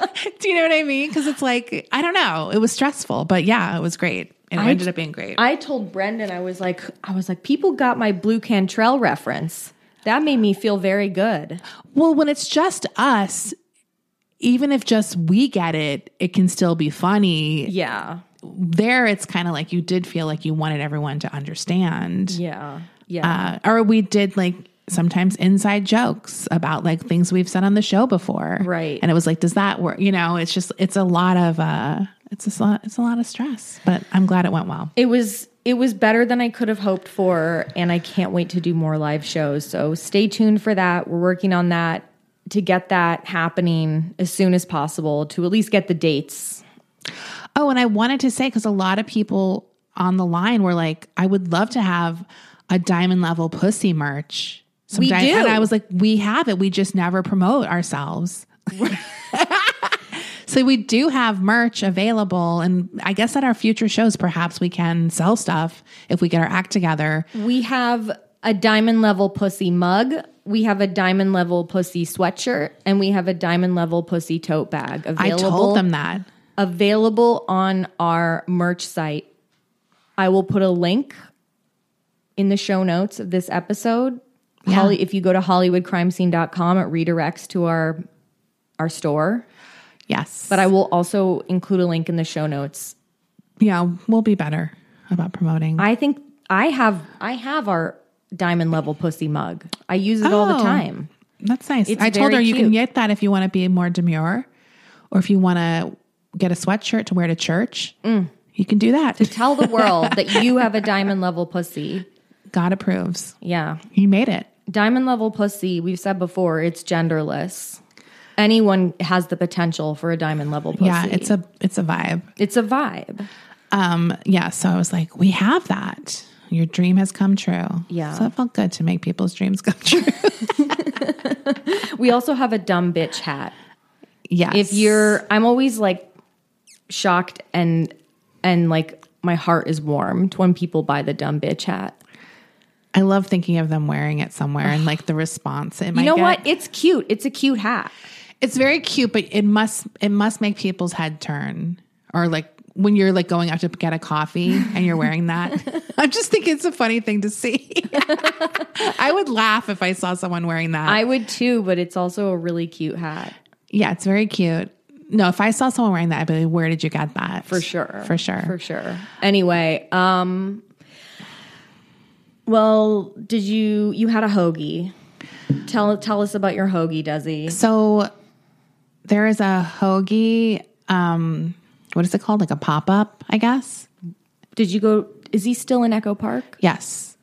Do you know what I mean? Because it's like, I don't know. It was stressful, but yeah, it was great. And it I- ended up being great. I told Brendan I was like I was like people got my Blu Cantrell reference. That made me feel very good. Well, when it's just us, even if just we get it, it can still be funny. Yeah. There, it's kind of like you did feel like you wanted everyone to understand. Yeah. Yeah. Uh, or we did like sometimes inside jokes about like things we've said on the show before. Right. And it was like, does that work? You know, it's just, it's a lot of, uh, it's a lot, it's a lot of stress, but I'm glad it went well. it was it was better than I could have hoped for, and I can't wait to do more live shows. So stay tuned for that. We're working on that to get that happening as soon as possible to at least get the dates. Oh, and I wanted to say, because a lot of people on the line were like, I would love to have a diamond level pussy merch. We do. And I was like, we have it. We just never promote ourselves. so we do have merch available. And I guess at our future shows, perhaps we can sell stuff if we get our act together. We have a diamond level pussy mug. We have a diamond level pussy sweatshirt, and we have a diamond level pussy tote bag available. I told them that. available on our merch site. I will put a link in the show notes of this episode. Holly, if you go to hollywoodcrimescene.com, it redirects to our our store. Yes. But I will also include a link in the show notes. yeah, we'll be better about promoting. I think I have I have our diamond level pussy mug. I use it all the Oh. time. That's nice. It's I told her you can get that if you want to be more demure or if you want to get a sweatshirt to wear to church. Mm. You can do that. To tell the world that you have a diamond level pussy. God approves. Yeah. He made it. Diamond level pussy, we've said before, it's genderless. Anyone has the potential for a diamond level pussy. Yeah, it's a it's a vibe. it's a vibe. Um, yeah, so I was like, we have that. Your dream has come true. Yeah. So it felt good to make people's dreams come true. We also have a dumb bitch hat. yes. If you're I'm always like shocked and and like my heart is warmed when people buy the dumb bitch hat. I love thinking of them wearing it somewhere and like the response it You might know get. what? It's cute. It's a cute hat. It's very cute, but it must it must make people's head turn. Or like when you're like going out to get a coffee and you're wearing that. I'm just thinking it's a funny thing to see. I would laugh if I saw someone wearing that. I would too, but it's also a really cute hat. yeah, it's very cute. No, if I saw someone wearing that, I'd be like, where did you get that? For sure. For sure. For sure. Anyway, um well, did you you had a hoagie. Tell tell us about your hoagie, Desi. So there is a hoagie, um, what is it called? Like a pop up, I guess. Did you go is he still in Echo Park? Yes.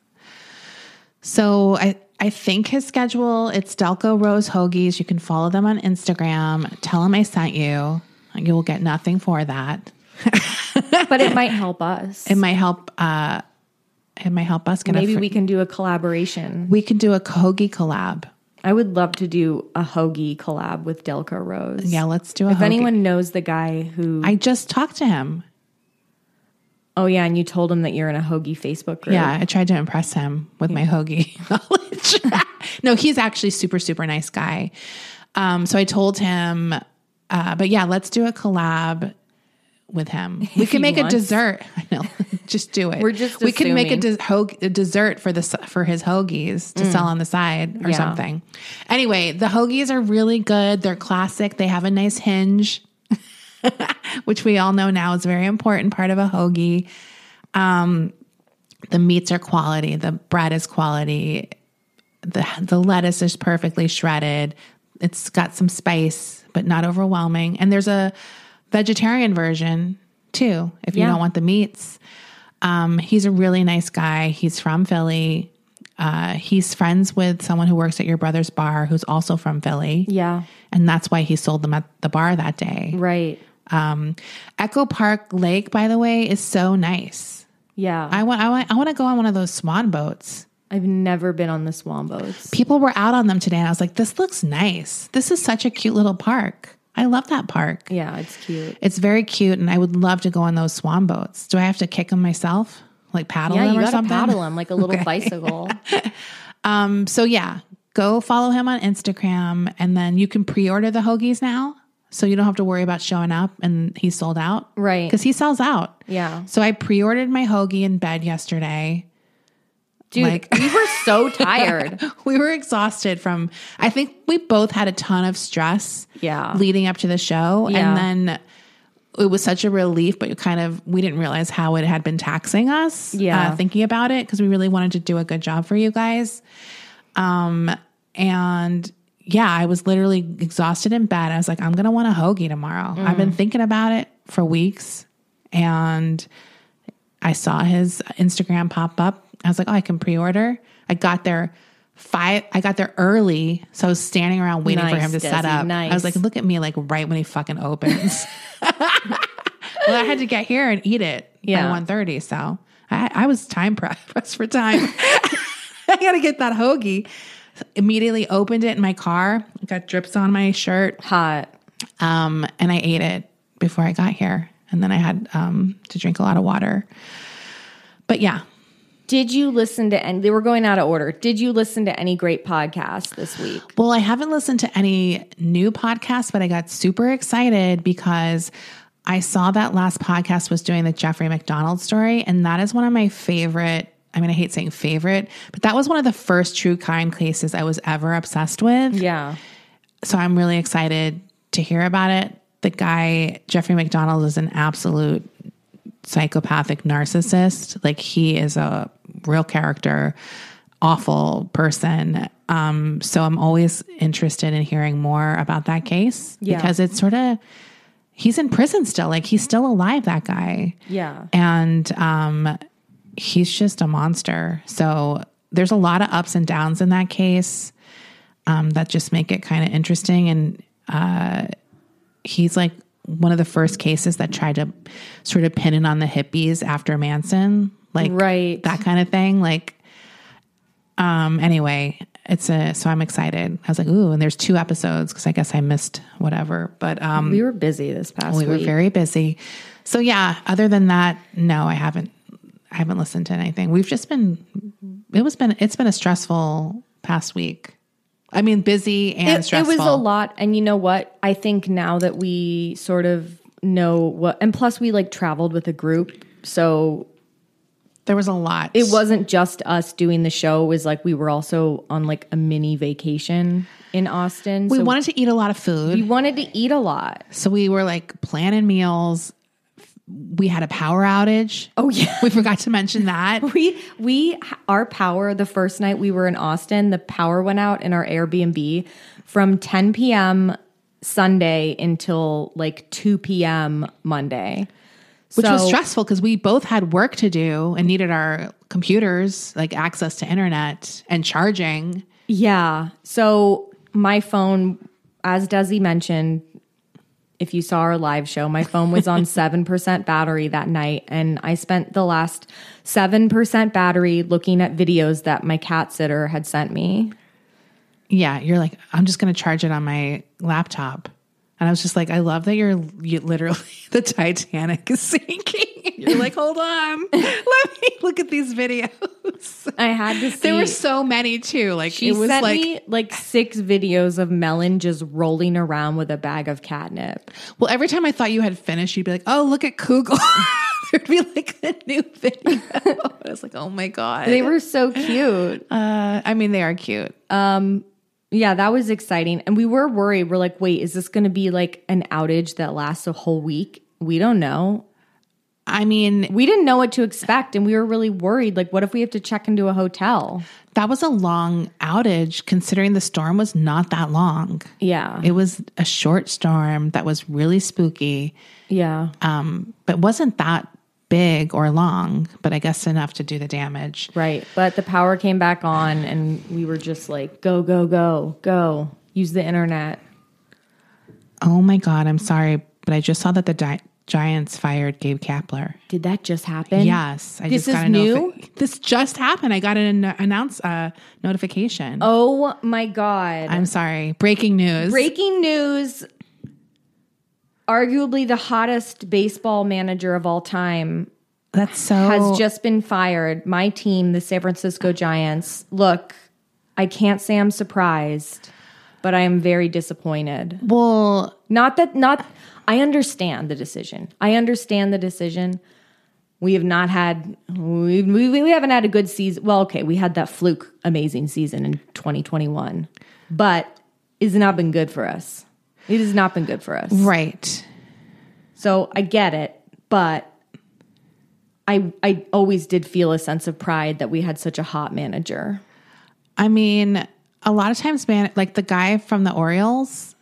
So I I think his schedule it's Delco Rose Hoagies. You can follow them on Instagram. Tell him I sent you. You will get nothing for that. But it might help us. It might help. Uh, it might help us get Maybe fr- we can do a collaboration. we can do a hoagie collab. I would love to do a hoagie collab with Delco Rose. Yeah, let's do a. If hoagie. anyone knows the guy who I just talked to him. Oh yeah, and you told him that you're in a hoagie Facebook group. Yeah, I tried to impress him with my hoagie knowledge. no, he's actually super super nice guy. Um, so I told him, uh, but yeah, let's do a collab with him. We can make a dessert. I know, just do it. We're just we can make a, assuming. des- hoag- a dessert for the for his hoagies to sell on the side or Yeah. something. Anyway, the hoagies are really good. They're classic. They have a nice hinge. which we all know now is a very important part of a hoagie. Um, the meats are quality, the bread is quality, the the lettuce is perfectly shredded. It's got some spice, but not overwhelming. And there's a vegetarian version too, if you Yeah. don't want the meats. Um, he's a really nice guy. He's from Philly. Uh, he's friends with someone who works at your brother's bar who's also from Philly. Yeah. And that's why he sold them at the bar that day. Right. Um, Echo Park Lake, by the way, is so nice. Yeah. I want, I want, I want to go on one of those swan boats. I've never been on the swan boats. People were out on them today, and I was like, "This looks nice. This is such a cute little park. I love that park. Yeah, it's cute. It's very cute, and I would love to go on those swan boats. Do I have to kick them myself, like paddle Yeah, them you or something? paddle them like a little Okay. bicycle. Um, so yeah, go follow him on Instagram, and then you can pre-order the hoagies now, so you don't have to worry about showing up and he's sold out, Right. Because he sells out. Yeah. So I pre-ordered my hoagie in bed yesterday. Dude, Like- we were so tired. we were exhausted from I think we both had a ton of stress Yeah. leading up to the show Yeah. and then it was such a relief but you kind of we didn't realize how it had been taxing us Yeah. uh, thinking about it because we really wanted to do a good job for you guys um and yeah I was literally exhausted in bed I was like I'm gonna want a hoagie tomorrow I've Mm. been thinking about it for weeks and I saw his Instagram pop up. I was like, oh, I can pre-order. I got there five. I got there early, so I was standing around waiting for him to set Desi, up. I was like, look at me, like right when he fucking opens. well, I had to get here and eat it Yeah. by one thirty, so I, I was time pressed for time. I got to get that hoagie. Immediately opened it in my car. Got drips on my shirt. Hot. Um, and I ate it before I got here. And then I had um, to drink a lot of water. But yeah, Did you listen to any? They were going out of order. Did you listen to any great podcasts this week? well, I haven't listened to any new podcasts, but I got super excited because I saw that last podcast was doing the Jeffrey MacDonald story. And that is one of my favorite. I mean, I hate saying favorite, but that was one of the first true crime cases I was ever obsessed with. Yeah. so I'm really excited to hear about it. The guy, Jeffrey MacDonald, is an absolute psychopathic narcissist. Like he is a real character, awful person. Um, so I'm always interested in hearing more about that case Yeah. because it's sort of he's in prison still. Like he's still alive, that guy. Yeah. And um, he's just a monster. So there's a lot of ups and downs in that case um, that just make it kind of interesting. And uh, he's like one of the first cases that tried to sort of pin it on the hippies after Manson, like Right. that kind of thing. Like, um, anyway, it's a so I'm excited. I was like, ooh, and there's two episodes because I guess I missed whatever, but um, We were busy this past week. we were very busy. So yeah, other than that, no, I haven't. I haven't listened to anything. We've just been. It was been. It's been a stressful past week. I mean, busy and it, it was a lot. And you know what? I think now that we sort of know what, and plus we like traveled with a group. So There was a lot. it wasn't just us doing the show. It was like we were also on like a mini vacation in Austin. We so wanted to eat a lot of food, we wanted to eat a lot. so we were like planning meals. We had a power outage. Oh, yeah. we forgot to mention that. We we our power the first night we were in Austin, the power went out in our Airbnb from 10 p.m. Sunday until like 2 p.m. Monday. Which was stressful because we both had work to do and needed our computers, like access to internet and charging. Yeah. So my phone, as Desi mentioned, if you saw our live show, my phone was on 7% battery that night. And I spent the last 7% battery looking at videos that my cat sitter had sent me. Yeah, you're like, I'm just going to charge it on my laptop. And I was just like, I love that you're you literally the Titanic is sinking. You're like, hold on, let me look at these videos. I had to see. There were so many too. Like she it was sent like, me like six videos of Melon just rolling around with a bag of catnip. well, every time I thought you had finished, you'd be like, oh, look at Kugel. There'd be like a new video. I was like, oh my god, They were so cute. Uh, I mean, they are cute. Yeah, that was exciting. And we were worried. We're like, wait, is this going to be like an outage that lasts a whole week? We don't know. I mean, We didn't know what to expect. And we were really worried. Like, what if we have to check into a hotel? that was a long outage considering the storm was not that long. Yeah. It was a short storm that was really spooky. yeah. um, but wasn't that big or long, but I guess enough to do the damage. Right. But the power came back on and we were just like, go, go, go, go. Use the internet. Oh my God, I'm sorry, but I just saw that the Gi- Giants fired Gabe Kapler. Did that just happen? Yes, I This just is new? it- this just happened. I got an announce uh, notification. Oh my God. I'm sorry. Breaking news. Breaking news. Arguably the hottest baseball manager of all time That's so. has just been fired. My team, the San Francisco Giants. Look, I can't say I'm surprised, but I am very disappointed. well. Not that not I understand the decision. I understand the decision. We have not had we, we we haven't had a good season. Well, okay, we had that fluke amazing season in 2021, but it's not been good for us. It has not been good for us. Right. So I get it, but I I always did feel a sense of pride that we had such a hot manager. I mean, a lot of times, man, like the guy from the Orioles,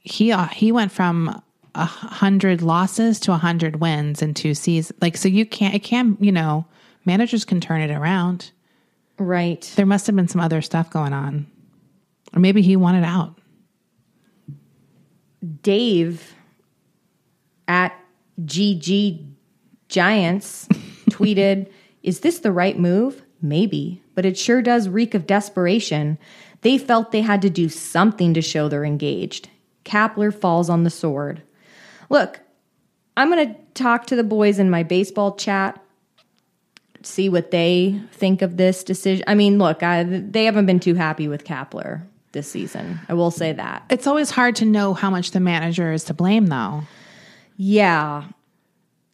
he uh, he went from a hundred losses to a hundred wins in two seasons. Like, so you can't, it can, you know, managers can turn it around. Right. There must have been some other stuff going on, or maybe he wanted out. Dave at GG Giants tweeted, Is this the right move? Maybe, but it sure does reek of desperation. They felt they had to do something to show they're engaged. Kapler falls on the sword. Look, I'm going to talk to the boys in my baseball chat, see what they think of this decision. I mean, look, I, they haven't been too happy with Kapler this season. I will say that. It's always hard to know how much the manager is to blame, though. Yeah.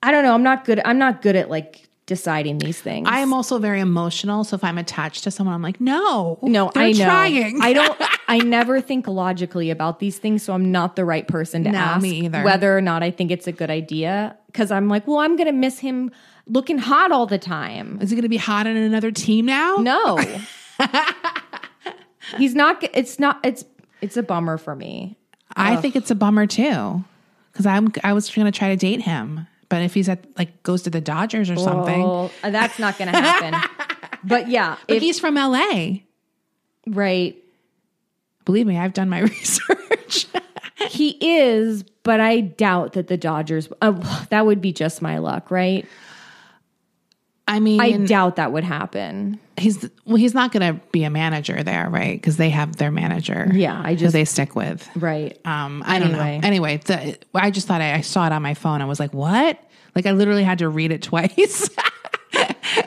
I don't know. I'm not good. I'm not good at like deciding these things. I am also very emotional, so if I'm attached to someone, I'm like, no, no, I know. trying. I don't. I never think logically about these things, so I'm not the right person to No, ask me either. whether or not I think it's a good idea. Because I'm like, well, I'm gonna miss him looking hot all the time. Is he going to be hot in another team now? No, he's not. It's not. It's it's a bummer for me. I think it's a bummer too, because I'm I was going to try to date him, but if he's at like goes to the Dodgers or something, that's not gonna happen. but yeah, but if, he's from LA. right. Believe me, I've done my research. He is, but I doubt that the Dodgers. Uh, that would be just my luck, right? I mean, I doubt that would happen. he's well, he's not going to be a manager there, right? Because they have their manager. Yeah, I just- they stick with. Right. Um, I Anyway. don't know. Anyway, the, I just thought I, I saw it on my phone. I was like, what? Like I literally had to read it twice.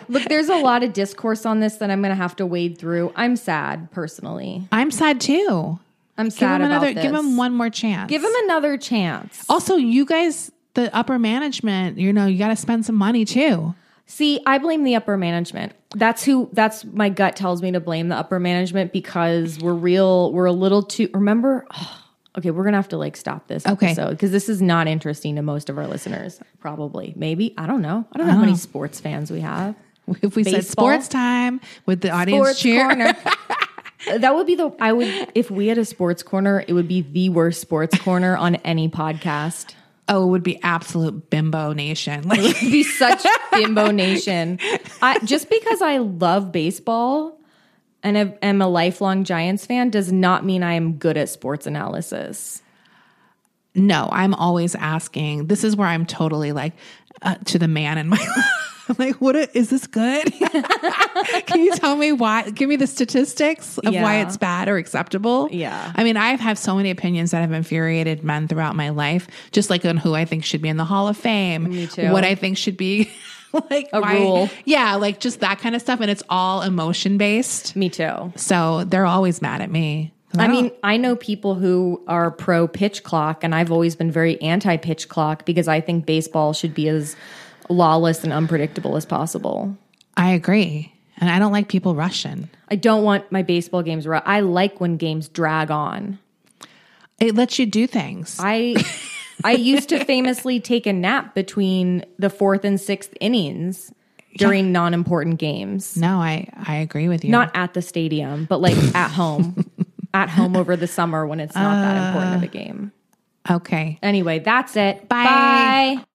Look, there's a lot of discourse on this that I'm going to have to wade through. I'm sad personally. I'm sad too. I'm Give sad him about another. this. Give him one more chance. Give him another chance. Also, you guys, the upper management, you know, you got to spend some money too. See, I blame the upper management. That's who. That's my gut tells me to blame the upper management because we're real. We're a little too. Remember. okay, we're gonna have to like stop this Okay. episode because this is not interesting to most of our listeners. Probably, maybe. I don't know. I don't know how many ah. sports fans we have. If we said sports time with the audience cheer, corner. that would be the. I would if we had a sports corner. It would be the worst sports corner on any podcast. Oh, it would be absolute bimbo nation. Like, It'd be such bimbo nation. I, just because I love baseball and am- am a lifelong Giants fan does not mean I am good at sports analysis. no, I'm always asking. This is where I'm totally like uh, to the man in my life. I'm like, what i- is this good? Can you tell me why? Give me the statistics of why it's bad or acceptable. Yeah. I mean, I've had so many opinions that have infuriated men throughout my life, just like on who I think should be in the Hall of Fame. Me too. What I think should be like A rule. Yeah, like just that kind of stuff. And it's all emotion based. Me too. So they're always mad at me. I mean, I know people who are pro pitch clock, and I've always been very anti pitch clock because I think baseball should be as lawless and unpredictable as possible. I agree. And I don't like people rushing. I don't want my baseball games. ru- I like when games drag on. It lets you do things. I I used to famously take a nap between the fourth and sixth innings during non-important games. no, I, I agree with you. Not at the stadium, but like at home. at home over the summer when it's not that important of a uh, game. okay. Anyway, that's it. Bye. Bye.